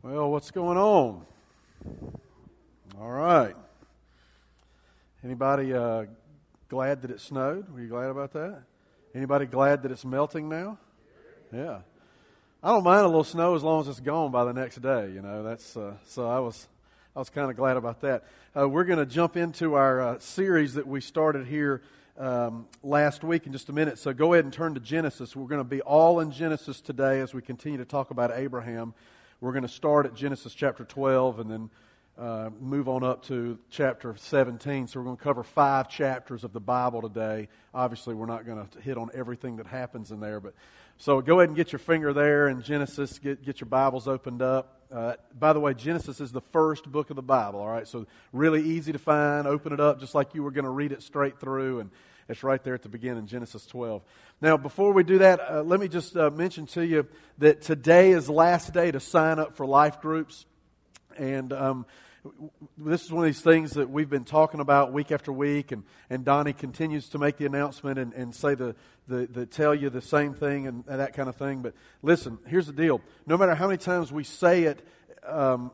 Well, what's going on? All right. Anybody uh, glad that it snowed? Were you glad about that? Anybody glad that it's melting now? Yeah. I don't mind a little snow as long as it's gone by the next day. You know, that's uh, so I was I was kind of glad about that. Uh, we're going to jump into our uh, series that we started here um, last week in just a minute. So go ahead and turn to Genesis. We're going to be all in Genesis today as we continue to talk about Abraham. We're going to start at Genesis chapter 12 and then uh, move on up to chapter 17. So we're going to cover five chapters of the Bible today. Obviously, we're not going to hit on everything that happens in there, but so go ahead and get your finger there in Genesis. Get get your Bibles opened up. Uh, by the way, Genesis is the first book of the Bible. All right, so really easy to find. Open it up just like you were going to read it straight through and it's right there at the beginning, Genesis 12. Now, before we do that, uh, let me just uh, mention to you that today is last day to sign up for life groups. And um, this is one of these things that we've been talking about week after week, and, and Donnie continues to make the announcement and, and say the, the, the tell you the same thing and, and that kind of thing. But listen, here's the deal: no matter how many times we say it, um,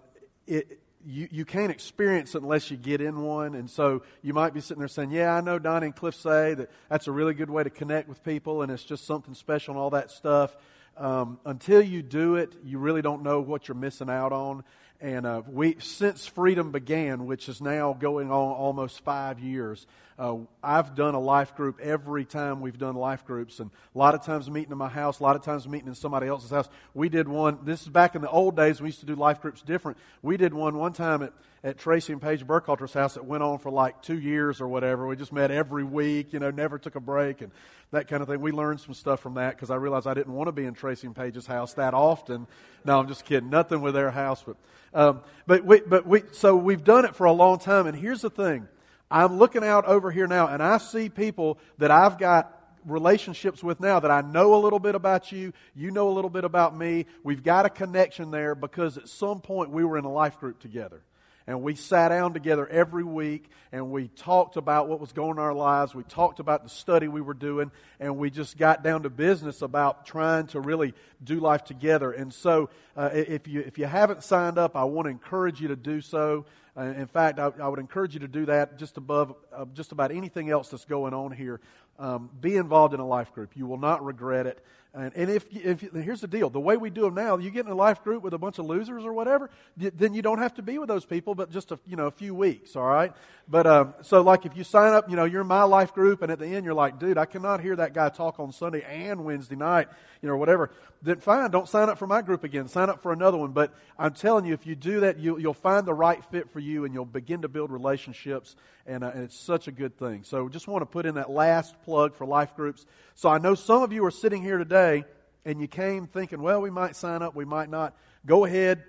it you, you can't experience it unless you get in one. And so you might be sitting there saying, Yeah, I know Donnie and Cliff say that that's a really good way to connect with people and it's just something special and all that stuff. Um, until you do it, you really don't know what you're missing out on. And uh, we, since freedom began, which is now going on almost five years, uh, I've done a life group every time we've done life groups, and a lot of times meeting in my house, a lot of times meeting in somebody else's house. We did one. This is back in the old days. We used to do life groups different. We did one one time at at Tracy and Paige Burkhalter's house that went on for like two years or whatever. We just met every week, you know, never took a break and that kind of thing. We learned some stuff from that because I realized I didn't want to be in Tracy and Paige's house that often. No, I'm just kidding. Nothing with their house, but um, but we but we so we've done it for a long time. And here's the thing: I'm looking out over here now, and I see people that I've got relationships with now that I know a little bit about you, you know a little bit about me. We've got a connection there because at some point we were in a life group together and we sat down together every week and we talked about what was going on in our lives. We talked about the study we were doing and we just got down to business about trying to really do life together. And so, uh, if you if you haven't signed up, I want to encourage you to do so. Uh, in fact, I, I, would encourage you to do that just above uh, just about anything else that's going on here. Um, be involved in a life group. You will not regret it. And, and if, if here's the deal, the way we do them now, you get in a life group with a bunch of losers or whatever, then you don't have to be with those people, but just a you know a few weeks, all right. But um, so like if you sign up, you know you're in my life group, and at the end you're like, dude, I cannot hear that guy talk on Sunday and Wednesday night, you know, whatever. Then fine, don't sign up for my group again. Sign up for another one. But I'm telling you, if you do that, you, will find the right fit for you, and you'll begin to build relationships, and, uh, and it's such a good thing. So just want to put in that last plug for life groups. So I know some of you are sitting here today today and you came thinking, well, we might sign up, we might not, go ahead,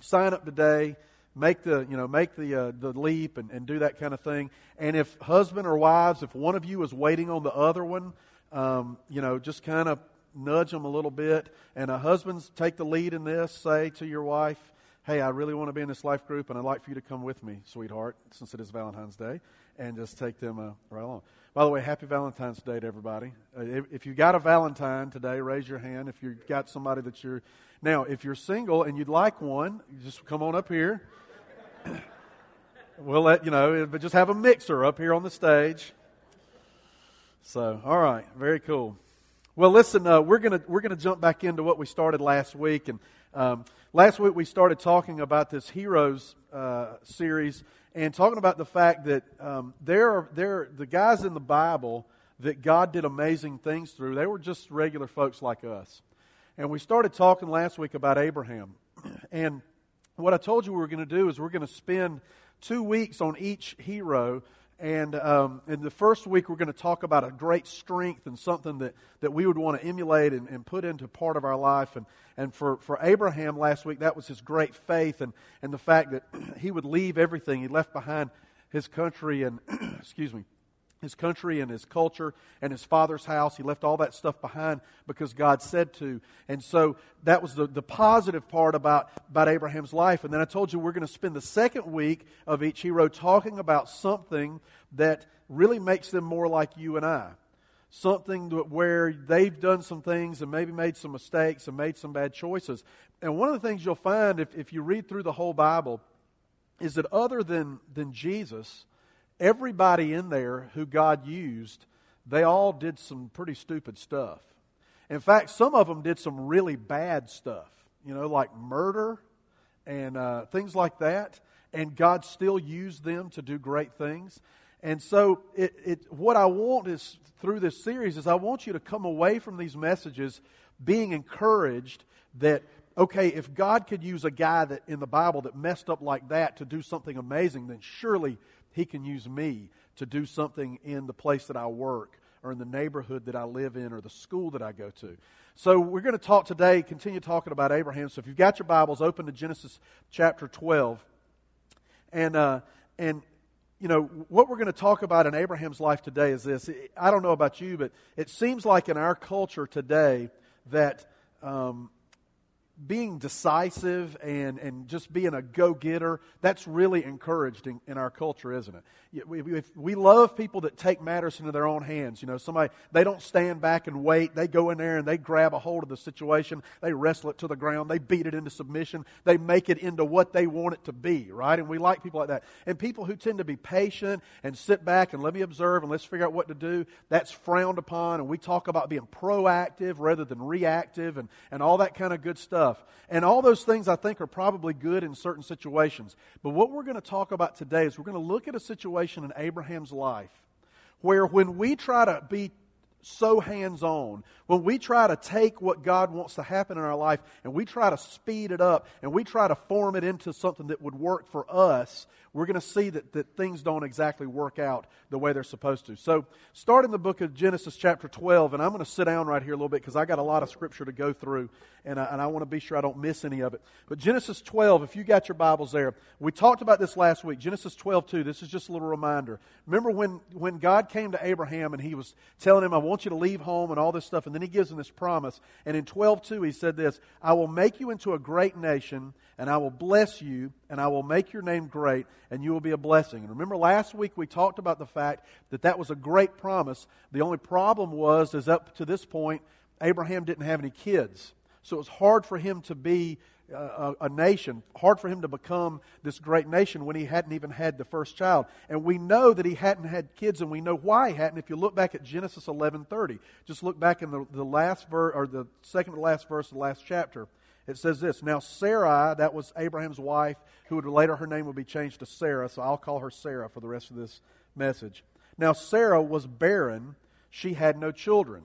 sign up today, make the, you know, make the, uh, the leap and, and do that kind of thing. And if husband or wives, if one of you is waiting on the other one, um, you know, just kind of nudge them a little bit. And uh, husbands, take the lead in this. Say to your wife, hey, I really want to be in this life group, and I'd like for you to come with me, sweetheart, since it is Valentine's Day, and just take them uh, right along. By the way, happy Valentine's Day to everybody. Uh, if, if you got a Valentine today, raise your hand. If you've got somebody that you're. Now, if you're single and you'd like one, just come on up here. we'll let you know, but just have a mixer up here on the stage. So, all right, very cool. Well, listen, uh, we're gonna we're gonna jump back into what we started last week, and um, last week we started talking about this heroes uh, series and talking about the fact that um, there are there the guys in the Bible that God did amazing things through. They were just regular folks like us, and we started talking last week about Abraham, and what I told you we were going to do is we're going to spend two weeks on each hero and um, in the first week, we're going to talk about a great strength and something that, that we would want to emulate and, and put into part of our life. And, and for, for Abraham last week, that was his great faith and, and the fact that he would leave everything. He left behind his country and, excuse me, his country and his culture and his father's house. He left all that stuff behind because God said to. And so that was the, the positive part about, about Abraham's life. And then I told you we're going to spend the second week of each hero talking about something that really makes them more like you and I. Something where they've done some things and maybe made some mistakes and made some bad choices. and one of the things you'll find if, if you read through the whole Bible is that other than, than Jesus, everybody in there who God used, they all did some pretty stupid stuff. In fact, some of them did some really bad stuff, you know, like murder and uh, things like that. And God still used them to do great things. And so, it, it, what I want is through this series is I want you to come away from these messages being encouraged that okay, if God could use a guy that in the Bible that messed up like that to do something amazing, then surely He can use me to do something in the place that I work or in the neighborhood that I live in or the school that I go to. So we're going to talk today, continue talking about Abraham. So if you've got your Bibles, open to Genesis chapter 12. And, uh, and you know, what we're going to talk about in Abraham's life today is this. I don't know about you, but it seems like in our culture today that um, being decisive and, and just being a go getter, that's really encouraged in, in, our culture, isn't it? We, we, love people that take matters into their own hands. You know, somebody, they don't stand back and wait. They go in there and they grab a hold of the situation. They wrestle it to the ground. They beat it into submission. They make it into what they want it to be, right? And we like people like that. And people who tend to be patient and sit back and let me observe and let's figure out what to do, that's frowned upon. And we talk about being proactive rather than reactive and, and all that kind of good stuff stuff. And all those things I think are probably good in certain situations. But what we're going to talk about today is we're going to look at a situation in Abraham's life where when we try to be so hands on, when we try to take what God wants to happen in our life and we try to speed it up and we try to form it into something that would work for us, we're going to see that, that things don't exactly work out the way they're supposed to. So, start in the book of Genesis, chapter 12, and I'm going to sit down right here a little bit because I got a lot of scripture to go through, and I, and I want to be sure I don't miss any of it. But Genesis 12, if you got your Bibles there, we talked about this last week. Genesis 12, 2. This is just a little reminder. Remember when, when God came to Abraham and he was telling him, I want you to leave home and all this stuff, and then he gives him this promise. And in 12, 2, he said this I will make you into a great nation and I will bless you, and I will make your name great, and you will be a blessing. And remember, last week we talked about the fact that that was a great promise. The only problem was, is up to this point, Abraham didn't have any kids. So it was hard for him to be uh, a, a, nation, hard for him to become this great nation when he hadn't even had the first child. And we know that he hadn't had kids, and we know why he hadn't. If you look back at Genesis 11:30, just look back in the, the last verse or the second to last verse of the last chapter. It says this Now, Sarai, that was Abraham's wife, who would later her name would be changed to Sarah, so I'll call her Sarah for the rest of this message. Now, Sarah was barren, she had no children.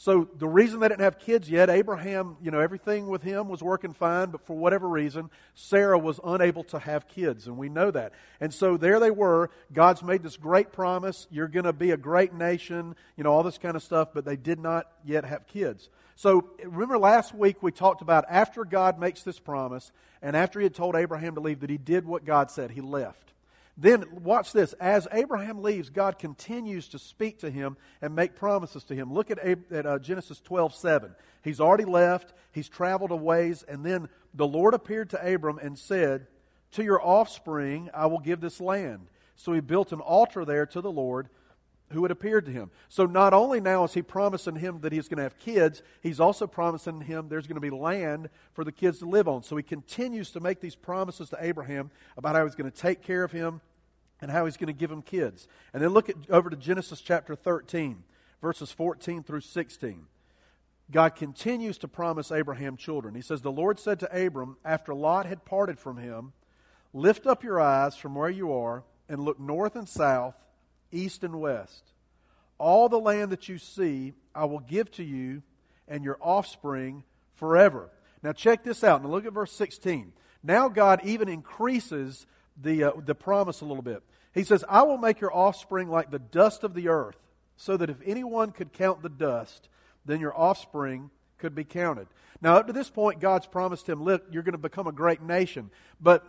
So the reason they didn't have kids yet, Abraham, you know, everything with him was working fine, but for whatever reason, Sarah was unable to have kids, and we know that. And so there they were. God's made this great promise. You're going to be a great nation, you know, all this kind of stuff, but they did not yet have kids. So remember last week we talked about after God makes this promise and after he had told Abraham to leave that he did what God said, he left. Then watch this. As Abraham leaves, God continues to speak to him and make promises to him. Look at, at uh, Genesis 12, 7. He's already left. He's traveled a ways. And then the Lord appeared to Abram and said, To your offspring I will give this land. So he built an altar there to the Lord who had appeared to him. So not only now is he promising him that he's going to have kids, he's also promising him there's going to be land for the kids to live on. So he continues to make these promises to Abraham about how he's going to take care of him and how he's going to give him kids. And then look at, over to Genesis chapter 13, verses 14 through 16. God continues to promise Abraham children. He says, The Lord said to Abram, after Lot had parted from him, Lift up your eyes from where you are and look north and south east and west. All the land that you see, I will give to you and your offspring forever. Now, check this out. Now, look at verse 16. Now, God even increases the, uh, the promise a little bit. He says, I will make your offspring like the dust of the earth, so that if anyone could count the dust, then your offspring could be counted. Now, up to this point, God's promised him, look, you're going to become a great nation. But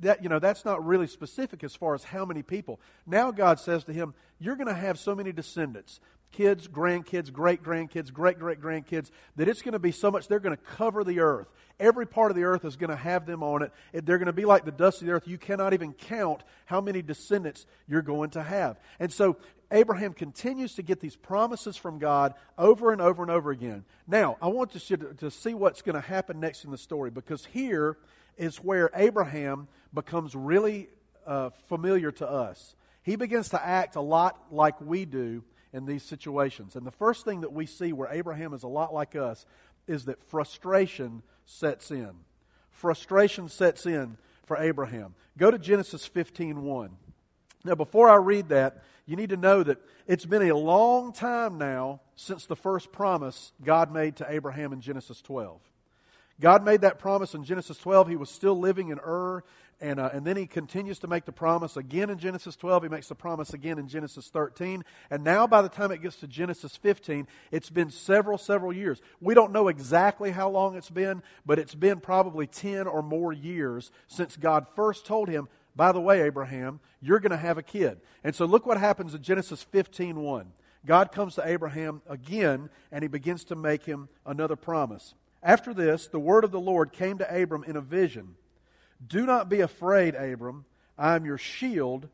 that, you know, that's not really specific as far as how many people. Now God says to him, you're going to have so many descendants kids, grandkids, great grandkids, great great grandkids, that it's going to be so much, they're going to cover the earth. Every part of the earth is going to have them on it. They're going to be like the dust of the earth. You cannot even count how many descendants you're going to have. And so Abraham continues to get these promises from God over and over and over again. Now, I want you to, to see what's going to happen next in the story because here is where Abraham becomes really uh, familiar to us. He begins to act a lot like we do in these situations. And the first thing that we see where Abraham is a lot like us is that frustration sets in. Frustration sets in for Abraham. Go to Genesis 15:1. Now before I read that, you need to know that it's been a long time now since the first promise God made to Abraham in Genesis 12. God made that promise in Genesis 12. He was still living in Ur and, uh, and then he continues to make the promise again in Genesis 12. He makes the promise again in Genesis 13. And now, by the time it gets to Genesis 15, it's been several, several years. We don't know exactly how long it's been, but it's been probably 10 or more years since God first told him, by the way, Abraham, you're going to have a kid. And so look what happens in Genesis 15 1. God comes to Abraham again, and he begins to make him another promise. After this, the word of the Lord came to Abram in a vision. Do not be afraid, Abram. I am your shield,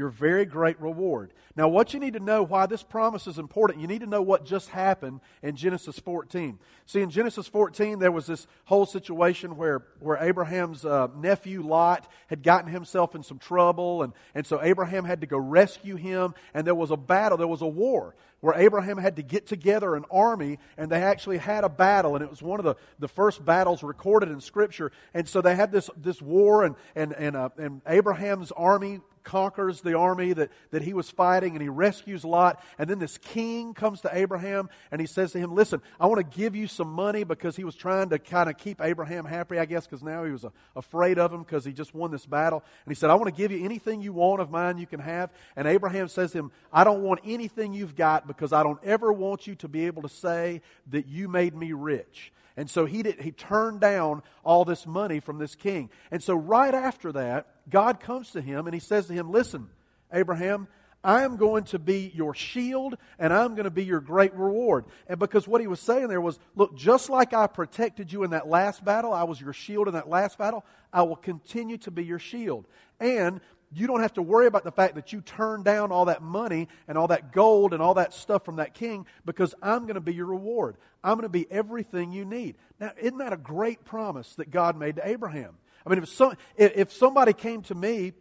your very great reward. Now, what you need to know why this promise is important, you need to know what just happened in Genesis 14. See, in Genesis 14, there was this whole situation where, where Abraham's uh, nephew Lot had gotten himself in some trouble, and, and so Abraham had to go rescue him, and there was a battle, there was a war where Abraham had to get together an army, and they actually had a battle, and it was one of the, the first battles recorded in Scripture. And so they had this, this war, and, and, and, uh, and Abraham's army conquers the army that, that he was fighting and he rescues Lot. And then this king comes to Abraham and he says to him, Listen, I want to give you some money because he was trying to kind of keep Abraham happy, I guess, because now he was uh, afraid of him because he just won this battle. And he said, I want to give you anything you want of mine you can have. And Abraham says to him, I don't want anything you've got because I don't ever want you to be able to say that you made me rich. And so he, did, he turned down all this money from this king. And so right after that, God comes to him and he says to him, Listen, Abraham, I am going to be your shield and I'm going to be your great reward. And because what he was saying there was, look, just like I protected you in that last battle, I was your shield in that last battle, I will continue to be your shield. And you don't have to worry about the fact that you turned down all that money and all that gold and all that stuff from that king because I'm going to be your reward. I'm going to be everything you need. Now, isn't that a great promise that God made to Abraham? I mean, if, some, if somebody came to me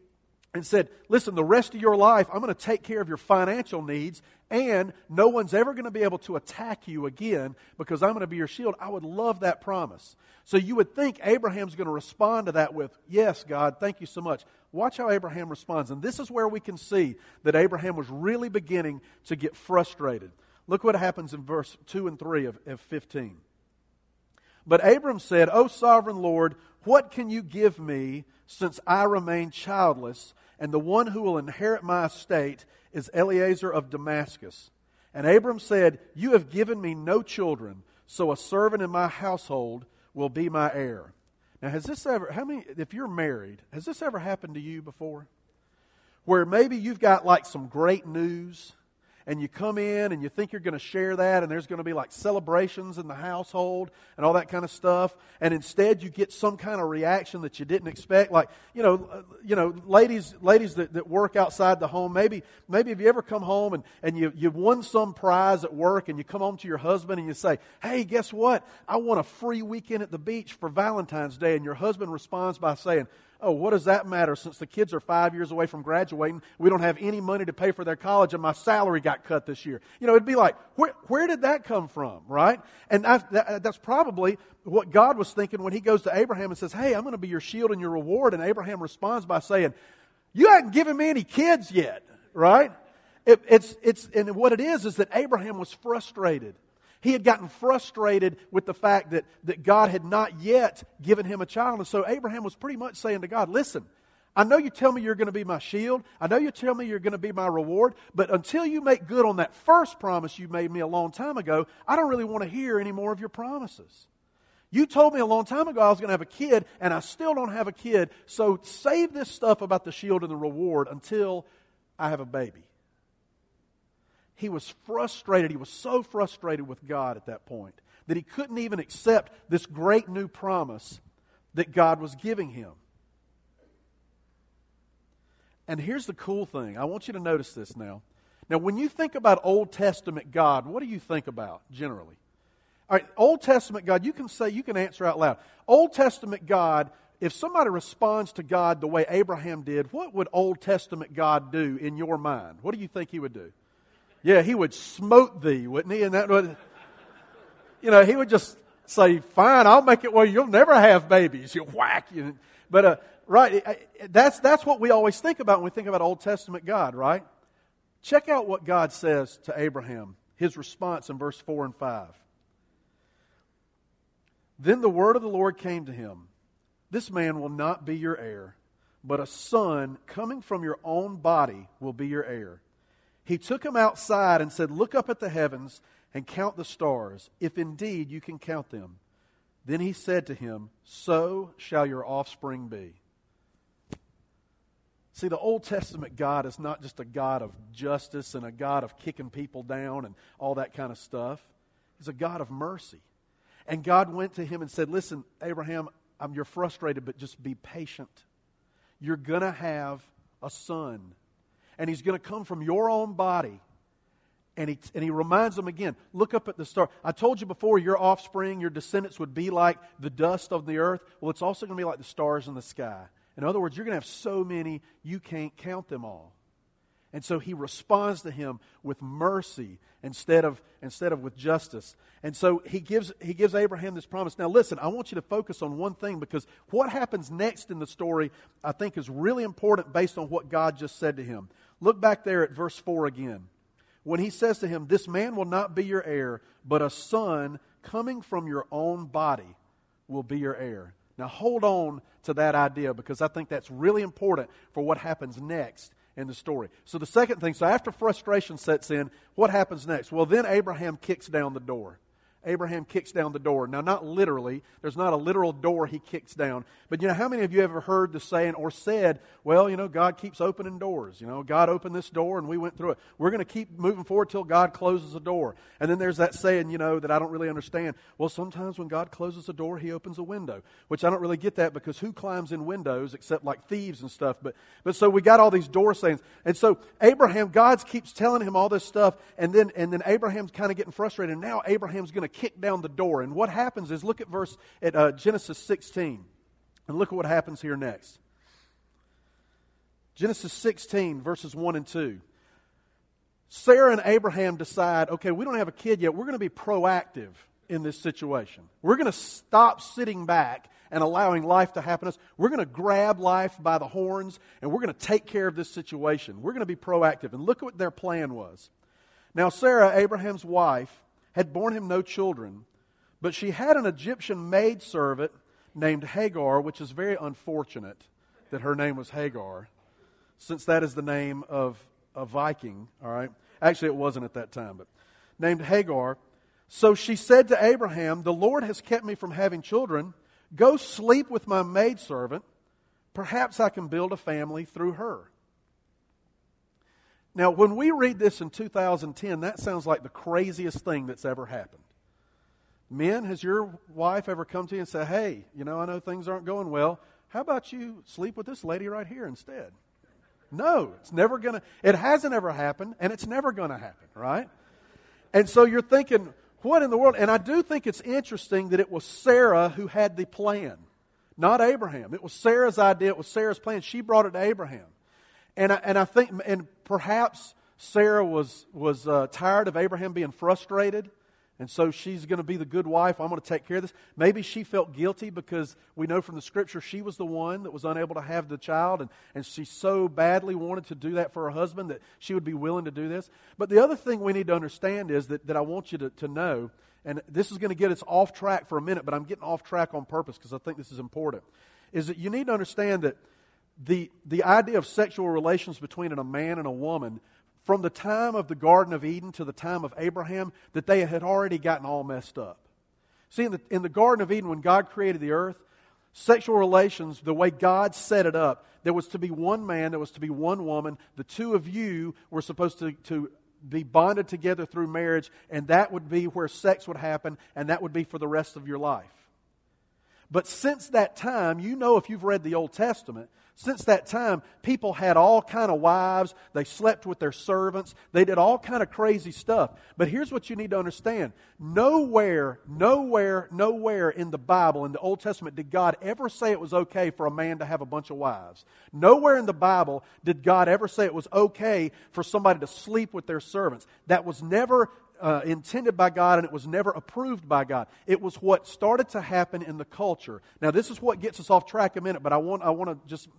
and said, Listen, the rest of your life, I'm going to take care of your financial needs, and no one's ever going to be able to attack you again because I'm going to be your shield, I would love that promise. So you would think Abraham's going to respond to that with, Yes, God, thank you so much. Watch how Abraham responds. And this is where we can see that Abraham was really beginning to get frustrated. Look what happens in verse 2 and 3 of, of 15. But Abram said, O sovereign Lord, what can you give me since I remain childless, and the one who will inherit my estate is Eliezer of Damascus? And Abram said, You have given me no children, so a servant in my household will be my heir. Now, has this ever, how many, if you're married, has this ever happened to you before? Where maybe you've got like some great news and you come in and you think you're going to share that and there's going to be like celebrations in the household and all that kind of stuff and instead you get some kind of reaction that you didn't expect like you know you know ladies ladies that, that work outside the home maybe maybe have you ever come home and, and you, you've won some prize at work and you come home to your husband and you say hey guess what? I want a free weekend at the beach for valentine's day and your husband responds by saying oh, what does that matter since the kids are five years away from graduating? We don't have any money to pay for their college and my salary got cut this year. You know, it'd be like, where, where did that come from, right? And I, that, that's probably what God was thinking when he goes to Abraham and says, hey, I'm going to be your shield and your reward. And Abraham responds by saying, you haven't given me any kids yet, right? It, it's, it's, and what it is is that Abraham was frustrated. He had gotten frustrated with the fact that, that God had not yet given him a child. And so Abraham was pretty much saying to God, Listen, I know you tell me you're going to be my shield. I know you tell me you're going to be my reward. But until you make good on that first promise you made me a long time ago, I don't really want to hear any more of your promises. You told me a long time ago I was going to have a kid, and I still don't have a kid. So save this stuff about the shield and the reward until I have a baby he was frustrated. He was so frustrated with God at that point that he couldn't even accept this great new promise that God was giving him. And here's the cool thing I want you to notice this now. Now, when you think about Old Testament God, what do you think about generally? All right, Old Testament God, you can say, you can answer out loud. Old Testament God, if somebody responds to God the way Abraham did, what would Old Testament God do in your mind? What do you think he would do? Yeah, he would smote thee, wouldn't he? And that would, you know, he would just say, fine, I'll make it where you'll never have babies. You whack. You but, uh, right, that's, that's what we always think about when we think about Old Testament God, right? Check out what God says to Abraham, his response in verse 4 and 5. Then the word of the Lord came to him This man will not be your heir, but a son coming from your own body will be your heir. He took him outside and said, Look up at the heavens and count the stars, if indeed you can count them. Then he said to him, So shall your offspring be. See, the Old Testament God is not just a God of justice and a God of kicking people down and all that kind of stuff. He's a God of mercy. And God went to him and said, Listen, Abraham, I'm, you're frustrated, but just be patient. You're going to have a son, and he's going to come from your own body. And he, and he reminds them again look up at the star. I told you before, your offspring, your descendants would be like the dust of the earth. Well, it's also going to be like the stars in the sky. In other words, you're going to have so many, you can't count them all. And so he responds to him with mercy instead of, instead of with justice. And so he gives, he gives Abraham this promise. Now, listen, I want you to focus on one thing because what happens next in the story, I think, is really important based on what God just said to him. Look back there at verse 4 again. When he says to him, This man will not be your heir, but a son coming from your own body will be your heir. Now, hold on to that idea because I think that's really important for what happens next in the story. So, the second thing, so after frustration sets in, what happens next? Well, then Abraham kicks down the door. Abraham kicks down the door. Now, not literally, there's not a literal door he kicks down. But you know, how many of you ever heard the saying or said, well, you know, God keeps opening doors. You know, God opened this door and we went through it. We're going to keep moving forward till God closes a door. And then there's that saying, you know, that I don't really understand. Well, sometimes when God closes a door, he opens a window, which I don't really get that because who climbs in windows except like thieves and stuff. But, but so we got all these door sayings. And so Abraham, God keeps telling him all this stuff. And then, and then Abraham's kind of getting frustrated. Now Abraham's going to kick down the door. And what happens is look at verse at uh, Genesis 16, and look at what happens here next. Genesis 16, verses 1 and 2. Sarah and Abraham decide, okay, we don't have a kid yet. We're going to be proactive in this situation. We're going to stop sitting back and allowing life to happen to us. We're going to grab life by the horns and we're going to take care of this situation. We're going to be proactive. And look at what their plan was. Now, Sarah, Abraham's wife, had borne him no children, but she had an Egyptian maidservant named Hagar, which is very unfortunate that her name was Hagar, since that is the name of a Viking, all right? Actually, it wasn't at that time, but named Hagar. So she said to Abraham, The Lord has kept me from having children. Go sleep with my maidservant. Perhaps I can build a family through her. Now, when we read this in 2010, that sounds like the craziest thing that's ever happened. Men, has your wife ever come to you and said, Hey, you know, I know things aren't going well. How about you sleep with this lady right here instead? No, it's never going to, it hasn't ever happened, and it's never going to happen, right? And so you're thinking, what in the world? And I do think it's interesting that it was Sarah who had the plan, not Abraham. It was Sarah's idea, it was Sarah's plan. She brought it to Abraham. And I, and I think, and perhaps Sarah was, was uh, tired of Abraham being frustrated. And so she's going to be the good wife. I'm going to take care of this. Maybe she felt guilty because we know from the scripture she was the one that was unable to have the child. And, and she so badly wanted to do that for her husband that she would be willing to do this. But the other thing we need to understand is that, that I want you to, to know, and this is going to get us off track for a minute, but I'm getting off track on purpose because I think this is important, is that you need to understand that the, the idea of sexual relations between a man and a woman from the time of the Garden of Eden to the time of Abraham, that they had already gotten all messed up. See, in the, in the Garden of Eden, when God created the earth, sexual relations, the way God set it up, there was to be one man, there was to be one woman. The two of you were supposed to, to be bonded together through marriage, and that would be where sex would happen, and that would be for the rest of your life. But since that time, you know if you've read the Old Testament, since that time, people had all kind of wives. They slept with their servants. They did all kind of crazy stuff. But here's what you need to understand. Nowhere, nowhere, nowhere in the Bible, in the Old Testament, did God ever say it was okay for a man to have a bunch of wives. Nowhere in the Bible did God ever say it was okay for somebody to sleep with their servants. That was never uh, intended by God and it was never approved by God. It was what started to happen in the culture. Now, this is what gets us off track a minute, but I want, I want to just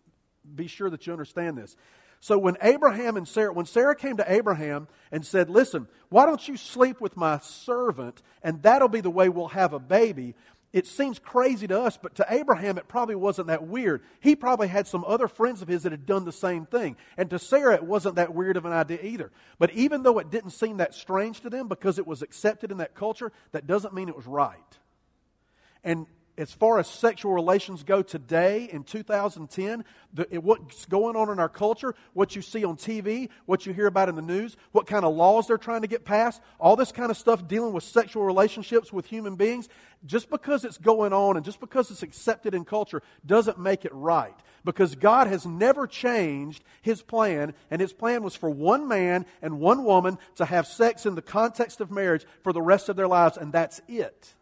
be sure that you understand this. So when Abraham and Sarah, when Sarah came to Abraham and said, Listen, why don't you sleep with my servant and that'll be the way we'll have a baby? It seems crazy to us, but to Abraham it probably wasn't that weird. He probably had some other friends of his that had done the same thing. And to Sarah it wasn't that weird of an idea either. But even though it didn't seem that strange to them because it was accepted in that culture, that doesn't mean it was right. And as far as sexual relations go today in 2010, the, what's going on in our culture, what you see on TV, what you hear about in the news, what kind of laws they're trying to get passed, all this kind of stuff dealing with sexual relationships with human beings, just because it's going on and just because it's accepted in culture doesn't make it right. Because God has never changed His plan, and His plan was for one man and one woman to have sex in the context of marriage for the rest of their lives, and that's it.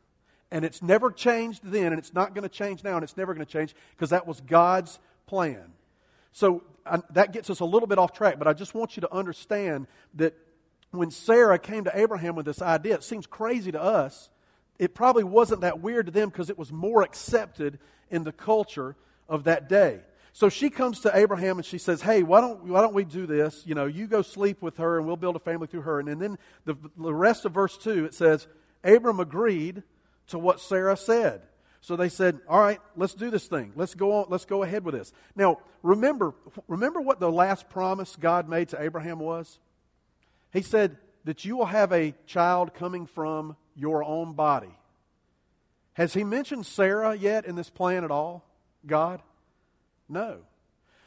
And it's never changed then, and it's not going to change now, and it's never going to change because that was God's plan. So I, that gets us a little bit off track, but I just want you to understand that when Sarah came to Abraham with this idea, it seems crazy to us. It probably wasn't that weird to them because it was more accepted in the culture of that day. So she comes to Abraham and she says, Hey, why don't, why don't we do this? You know, you go sleep with her and we'll build a family through her. And then the, the rest of verse 2, it says, Abram agreed to what Sarah said. So they said, "All right, let's do this thing. Let's go on. Let's go ahead with this." Now, remember, remember what the last promise God made to Abraham was? He said that you will have a child coming from your own body. Has he mentioned Sarah yet in this plan at all? God? No.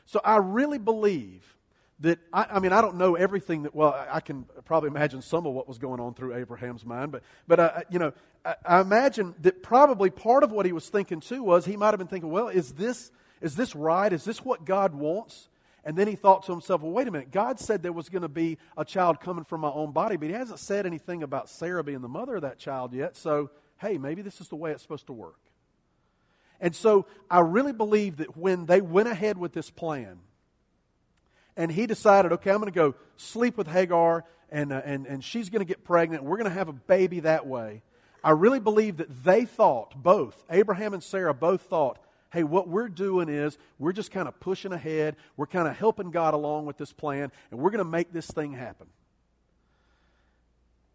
So I really believe that I, I, mean I don't know everything that well I can probably imagine some of what was going on through Abraham's mind but but uh, you know I, I, imagine that probably part of what he was thinking too was he might have been thinking well is this is this right? Is this what God wants? And then he thought to himself well wait a minute. God said there was going to be a child coming from my own body but he hasn't said anything about Sarah being the mother of that child yet. So hey maybe this is the way it's supposed to work. And so I really believe that when they went ahead with this plan and he decided, okay, I'm going to go sleep with Hagar, and, uh, and, and she's going to get pregnant. We're going to have a baby that way. I really believe that they thought, both, Abraham and Sarah both thought, hey, what we're doing is we're just kind of pushing ahead. We're kind of helping God along with this plan, and we're going to make this thing happen.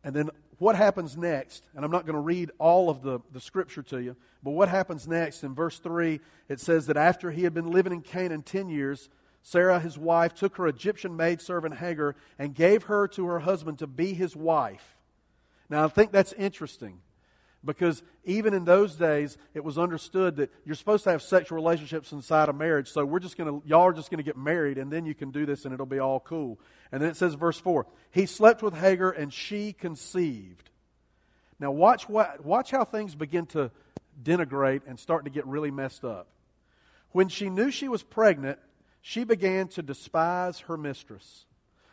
And then what happens next, and I'm not going to read all of the, the scripture to you, but what happens next in verse 3, it says that after he had been living in Canaan 10 years, Sarah, his wife, took her Egyptian maidservant Hagar and gave her to her husband to be his wife. Now, I think that's interesting because even in those days, it was understood that you're supposed to have sexual relationships inside of marriage. So we're just going to, y'all are just going to get married and then you can do this and it'll be all cool. And then it says, verse 4 He slept with Hagar and she conceived. Now, watch, what, watch how things begin to denigrate and start to get really messed up. When she knew she was pregnant, she began to despise her mistress.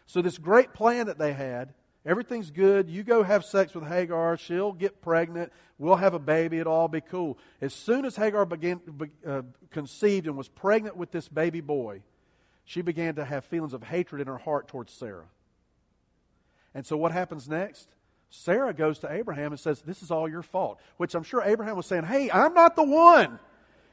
So, this great plan that they had, everything's good. You go have sex with Hagar. She'll get pregnant. We'll have a baby. It'll all be cool. As soon as Hagar began, uh, conceived and was pregnant with this baby boy, she began to have feelings of hatred in her heart towards Sarah. And so, what happens next? Sarah goes to Abraham and says, This is all your fault. Which I'm sure Abraham was saying, Hey, I'm not the one.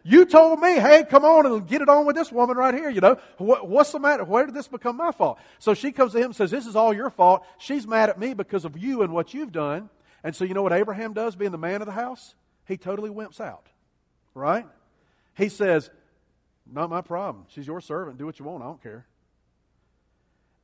You told me, hey, come on and get it on with this woman right here. You know, what, what's the matter? Where did this become my fault? So she comes to him and says, This is all your fault. She's mad at me because of you and what you've done. And so you know what Abraham does, being the man of the house? He totally wimps out. Right? He says, Not my problem. She's your servant. Do what you want. I don't care.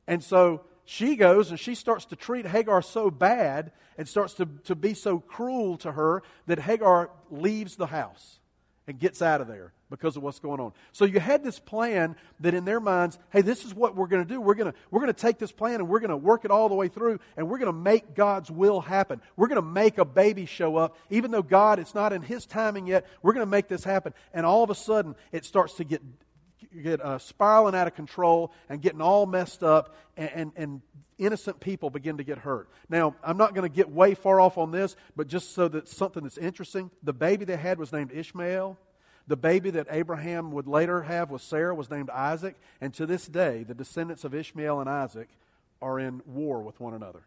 And so she goes and she starts to treat Hagar so bad and starts to, to be so cruel to her that Hagar leaves the house and gets out of there. because of what's going on. So you had this plan that in their minds, hey, this is what we're going to do. We're going to we're going to take this plan and we're going to work it all the way through and we're going to make God's will happen. We're going to make a baby show up even though God it's not in his timing yet. We're going to make this happen. And all of a sudden it starts to get get uh, spiraling out of control and getting all messed up and, and, and innocent people begin to get hurt. Now, I'm not going to get way far off on this, but just so that something that's interesting, the baby they had was named Ishmael. The baby that Abraham would later have with Sarah was named Isaac. And to this day, the descendants of Ishmael and Isaac are in war with one another.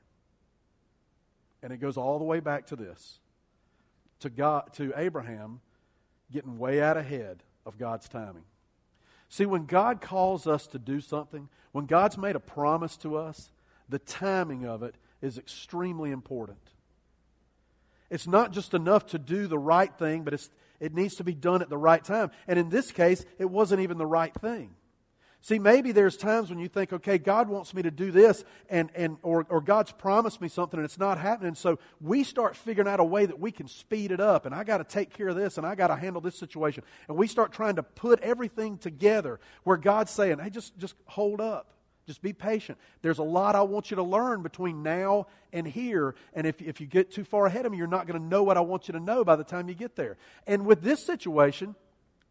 And it goes all the way back to this to, God, to Abraham getting way out ahead of God's timing. See, when God calls us to do something, when God's made a promise to us, the timing of it is extremely important. It's not just enough to do the right thing, but it needs to be done at the right time. And in this case, it wasn't even the right thing. See, maybe there's times when you think, okay, God wants me to do this, and, and or, or God's promised me something and it's not happening. So we start figuring out a way that we can speed it up, and I got to take care of this, and I got to handle this situation. And we start trying to put everything together where God's saying, hey, just, just hold up. Just be patient. There's a lot I want you to learn between now and here. And if, if you get too far ahead of me, you're not going to know what I want you to know by the time you get there. And with this situation,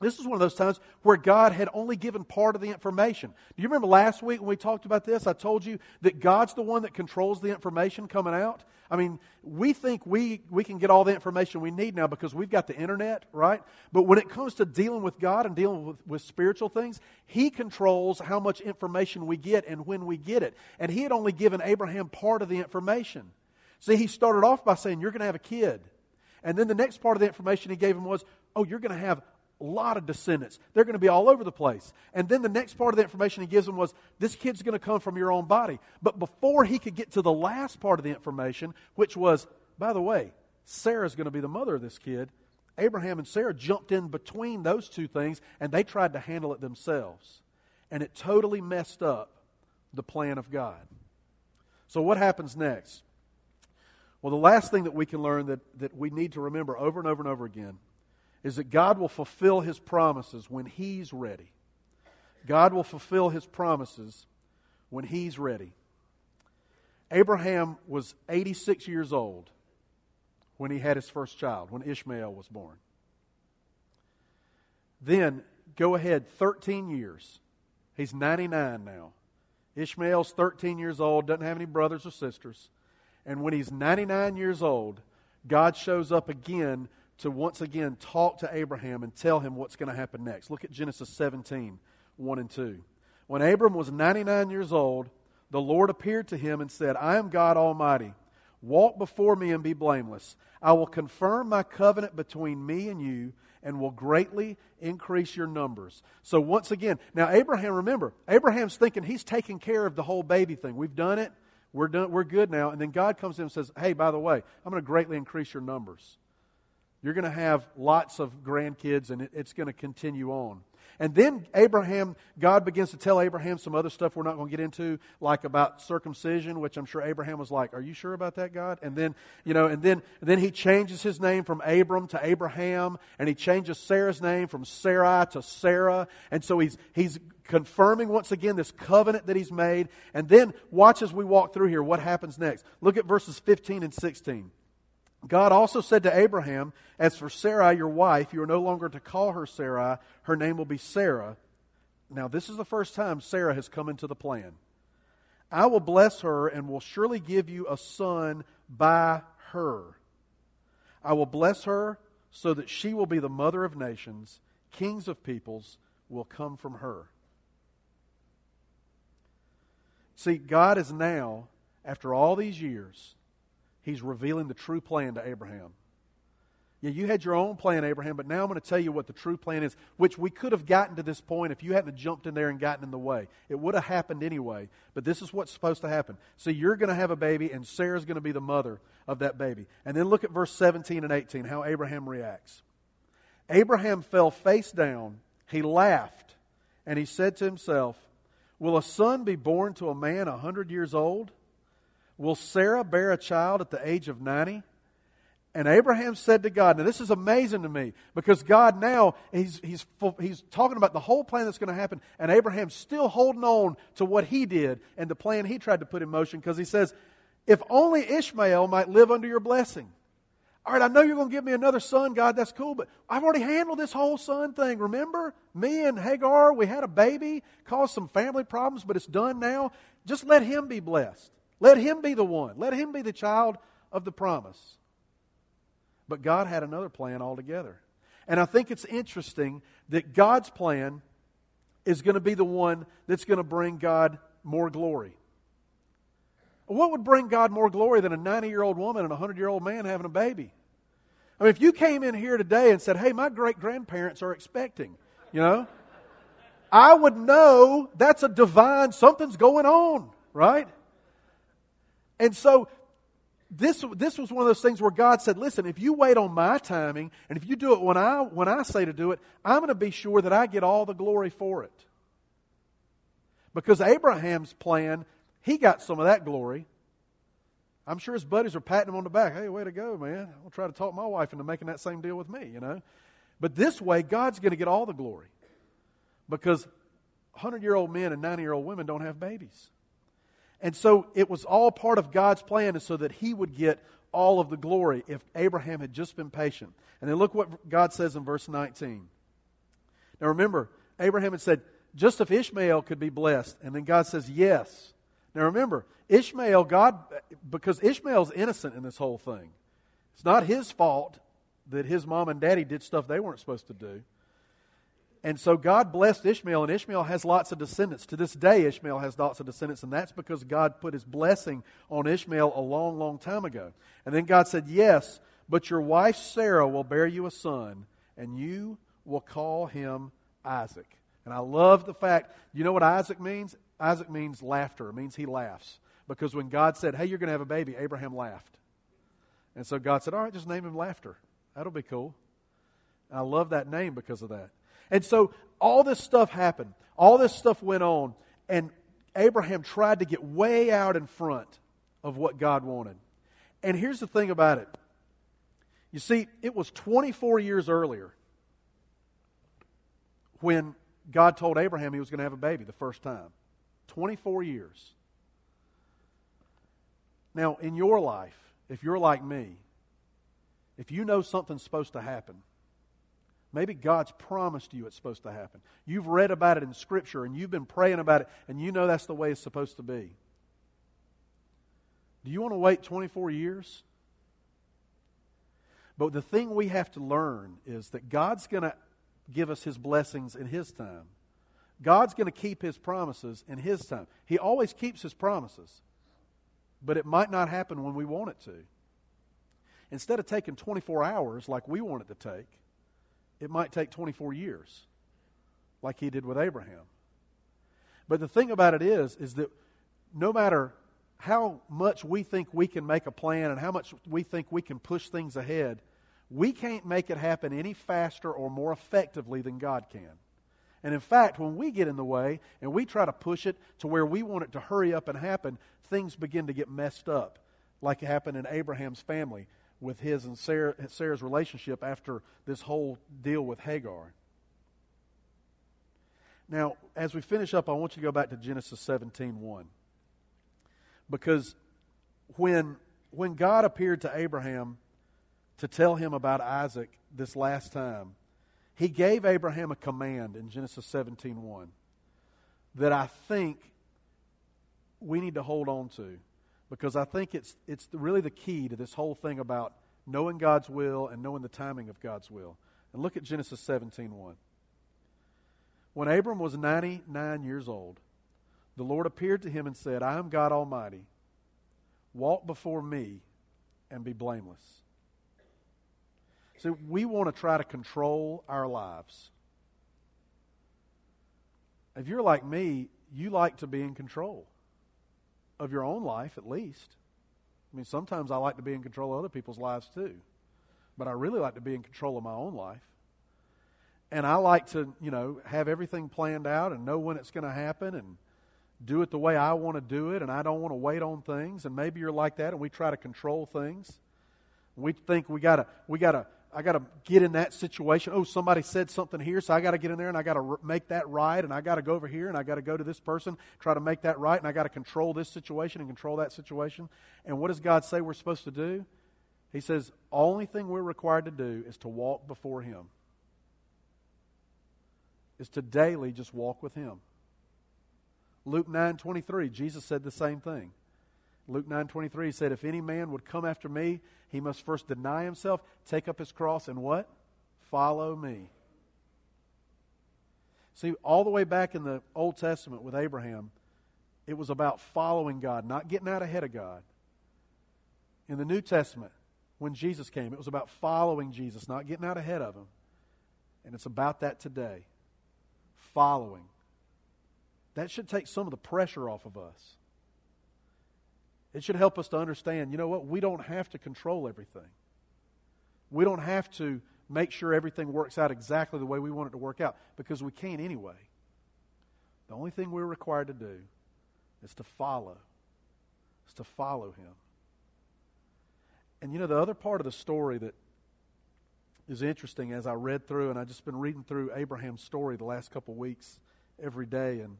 this is one of those times where God had only given part of the information. Do you remember last week when we talked about this? I told you that God's the one that controls the information coming out. I mean, we think we, we can get all the information we need now because we've got the internet, right? But when it comes to dealing with God and dealing with, with spiritual things, He controls how much information we get and when we get it. And He had only given Abraham part of the information. See, He started off by saying, You're going to have a kid. And then the next part of the information He gave him was, Oh, you're going to have lot of descendants. They're going to be all over the place. And then the next part of the information he gives them was this kid's going to come from your own body. But before he could get to the last part of the information, which was, by the way, Sarah's going to be the mother of this kid, Abraham and Sarah jumped in between those two things and they tried to handle it themselves. And it totally messed up the plan of God. So, what happens next? Well, the last thing that we can learn that, that we need to remember over and over and over again is that God will fulfill his promises when he's ready. God will fulfill his promises when he's ready. Abraham was 86 years old when he had his first child, when Ishmael was born. Then go ahead 13 years. He's 99 now. Ishmael's 13 years old, doesn't have any brothers or sisters. And when he's 99 years old, God shows up again to once again talk to Abraham and tell him what's going to happen next. Look at Genesis 17, 1 and 2. When Abram was 99 years old, the Lord appeared to him and said, I am God Almighty. Walk before me and be blameless. I will confirm my covenant between me and you and will greatly increase your numbers. So, once again, now Abraham, remember, Abraham's thinking he's taking care of the whole baby thing. We've done it. We're, done, we're good now. And then God comes in and says, Hey, by the way, I'm going to greatly increase your numbers. You're going to have lots of grandkids, and it, it's going to continue on. And then Abraham, God begins to tell Abraham some other stuff we're not going to get into, like about circumcision, which I'm sure Abraham was like, "Are you sure about that, God?" And then, you know, and then and then he changes his name from Abram to Abraham, and he changes Sarah's name from Sarai to Sarah, and so he's he's confirming once again this covenant that he's made. And then watch as we walk through here what happens next. Look at verses 15 and 16. God also said to Abraham, As for Sarai, your wife, you are no longer to call her Sarai, her name will be Sarah. Now, this is the first time Sarah has come into the plan. I will bless her and will surely give you a son by her. I will bless her so that she will be the mother of nations, kings of peoples will come from her. See, God is now, after all these years, He's revealing the true plan to Abraham. Yeah, you had your own plan, Abraham, but now I'm going to tell you what the true plan is, which we could have gotten to this point if you hadn't jumped in there and gotten in the way. It would have happened anyway, but this is what's supposed to happen. So you're going to have a baby, and Sarah's going to be the mother of that baby. And then look at verse 17 and 18, how Abraham reacts. Abraham fell face down, he laughed, and he said to himself, Will a son be born to a man a hundred years old? Will Sarah bear a child at the age of 90? And Abraham said to God, now this is amazing to me because God now, he's, he's, he's talking about the whole plan that's going to happen. And Abraham's still holding on to what he did and the plan he tried to put in motion because he says, if only Ishmael might live under your blessing. All right, I know you're going to give me another son, God, that's cool, but I've already handled this whole son thing. Remember? Me and Hagar, we had a baby, caused some family problems, but it's done now. Just let him be blessed. Let him be the one. Let him be the child of the promise. But God had another plan altogether. And I think it's interesting that God's plan is going to be the one that's going to bring God more glory. What would bring God more glory than a 90 year old woman and a 100 year old man having a baby? I mean, if you came in here today and said, hey, my great grandparents are expecting, you know, I would know that's a divine, something's going on, right? And so this, this was one of those things where God said, listen, if you wait on my timing, and if you do it when I, when I say to do it, I'm going to be sure that I get all the glory for it. Because Abraham's plan, he got some of that glory. I'm sure his buddies are patting him on the back. Hey, way to go, man. I'll try to talk my wife into making that same deal with me, you know. But this way, God's going to get all the glory. Because 100 year old men and 90 year old women don't have babies. And so it was all part of God's plan and so that he would get all of the glory if Abraham had just been patient. And then look what God says in verse 19. Now remember, Abraham had said, just if Ishmael could be blessed. And then God says, yes. Now remember, Ishmael, God, because Ishmael's innocent in this whole thing. It's not his fault that his mom and daddy did stuff they weren't supposed to do. And so God blessed Ishmael, and Ishmael has lots of descendants. To this day, Ishmael has lots of descendants, and that's because God put his blessing on Ishmael a long, long time ago. And then God said, Yes, but your wife Sarah will bear you a son, and you will call him Isaac. And I love the fact, you know what Isaac means? Isaac means laughter. It means he laughs. Because when God said, Hey, you're going to have a baby, Abraham laughed. And so God said, All right, just name him Laughter. That'll be cool. And I love that name because of that. And so all this stuff happened. All this stuff went on. And Abraham tried to get way out in front of what God wanted. And here's the thing about it. You see, it was 24 years earlier when God told Abraham he was going to have a baby the first time. 24 years. Now, in your life, if you're like me, if you know something's supposed to happen, Maybe God's promised you it's supposed to happen. You've read about it in Scripture and you've been praying about it and you know that's the way it's supposed to be. Do you want to wait 24 years? But the thing we have to learn is that God's going to give us His blessings in His time. God's going to keep His promises in His time. He always keeps His promises, but it might not happen when we want it to. Instead of taking 24 hours like we want it to take, it might take 24 years, like he did with Abraham. But the thing about it is, is that no matter how much we think we can make a plan and how much we think we can push things ahead, we can't make it happen any faster or more effectively than God can. And in fact, when we get in the way and we try to push it to where we want it to hurry up and happen, things begin to get messed up, like it happened in Abraham's family with his and Sarah, Sarah's relationship after this whole deal with Hagar. Now, as we finish up, I want you to go back to Genesis 17 1. Because when, when God appeared to Abraham to tell him about Isaac this last time, he gave Abraham a command in Genesis 17 1 that I think we need to hold on to because I think it's, it's really the key to this whole thing about knowing God's will and knowing the timing of God's will. And look at Genesis 17 1. When Abram was 99 years old, the Lord appeared to him and said, I am God Almighty. Walk before me and be blameless. So we want to try to control our lives. If you're like me, you like to be in control of your own life at least. I mean, sometimes I like to be in control of other people's lives too, but I really like to be in control of my own life. And I like to, you know, have everything planned out and know when it's going to happen and do it the way I want to do it, and I don't want to wait on things. And maybe you're like that, and we try to control things. We think we gotta, we gotta, I gotta get in that situation. Oh, somebody said something here, so I gotta get in there and I gotta r- make that right, and I gotta go over here and I gotta go to this person, try to make that right, and I gotta control this situation and control that situation. And what does God say we're supposed to do? He says, only thing we're required to do is to walk before Him. Is to daily just walk with Him. Luke 9:23, Jesus said the same thing. Luke 9:23 he said if any man would come after me, he must first deny himself, take up his cross and what? Follow me. See, all the way back in the Old Testament with Abraham, it was about following God, not getting out ahead of God. In the New Testament, when Jesus came, it was about following Jesus, not getting out ahead of him. And it's about that today. Following. That should take some of the pressure off of us. It should help us to understand, you know what? We don't have to control everything. We don't have to make sure everything works out exactly the way we want it to work out because we can't anyway. The only thing we're required to do is to follow. Is to follow him. And you know, the other part of the story that is interesting as I read through, and I've just been reading through Abraham's story the last couple weeks every day, and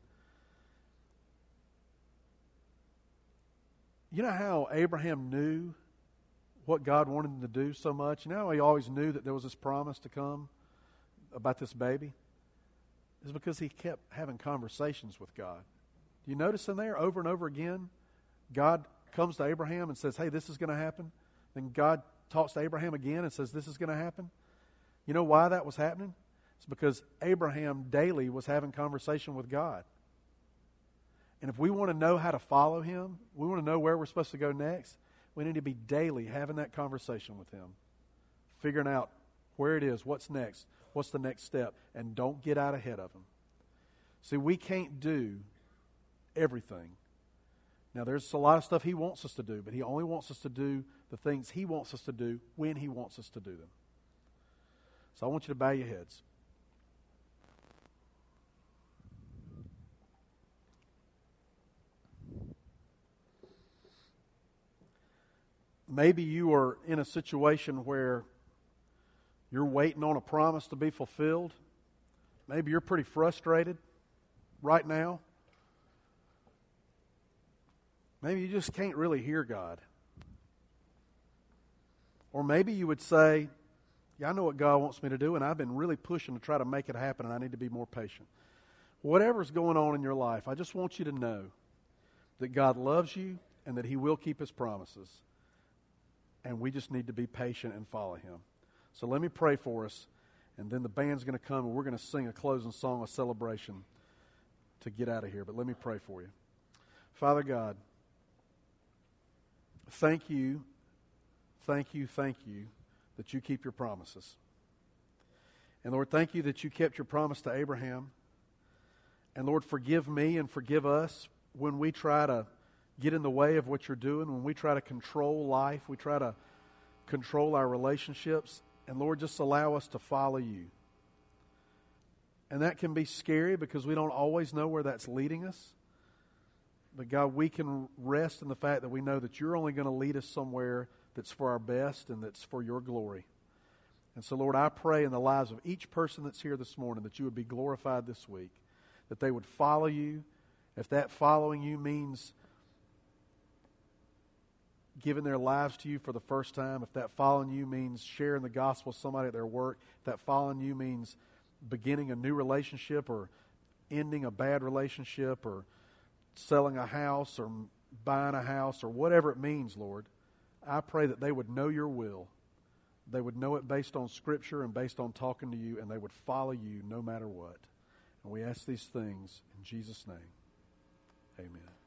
you know how Abraham knew what God wanted him to do so much? You know how he always knew that there was this promise to come about this baby? Is because he kept having conversations with God. Do you notice in there over and over again, God comes to Abraham and says, Hey, this is going to happen. Then God talks to Abraham again and says, This is going to happen. You know why that was happening? It's because Abraham daily was having conversation with God. And if we want to know how to follow him, we want to know where we're supposed to go next, we need to be daily having that conversation with him, figuring out where it is, what's next, what's the next step, and don't get out ahead of him. See, we can't do everything. Now, there's a lot of stuff he wants us to do, but he only wants us to do the things he wants us to do when he wants us to do them. So I want you to bow your heads. Maybe you are in a situation where you're waiting on a promise to be fulfilled. Maybe you're pretty frustrated right now. Maybe you just can't really hear God. Or maybe you would say, Yeah, I know what God wants me to do, and I've been really pushing to try to make it happen, and I need to be more patient. Whatever's going on in your life, I just want you to know that God loves you and that He will keep His promises and we just need to be patient and follow him. So let me pray for us, and then the band's going to come, and we're going to sing a closing song of celebration to get out of here. But let me pray for you. Father God, thank you, thank you, thank you that you keep your promises. And Lord, thank you that you kept your promise to Abraham. And Lord, forgive me and forgive us when we try to get in the way of what you're doing, when we try to control life, we try to control our relationships. And Lord, just allow us to follow you. And that can be scary because we don't always know where that's leading us. But God, we can rest in the fact that we know that you're only going to lead us somewhere that's for our best and that's for your glory. And so, Lord, I pray in the lives of each person that's here this morning that you would be glorified this week, that they would follow you. If that following you means giving their lives to you for the first time, if that following you means sharing the gospel with somebody at their work, if that following you means beginning a new relationship or ending a bad relationship or selling a house or buying a house or whatever it means, Lord, I pray that they would know your will. They would know it based on Scripture and based on talking to you, and they would follow you no matter what. And we ask these things in Jesus' name. Amen.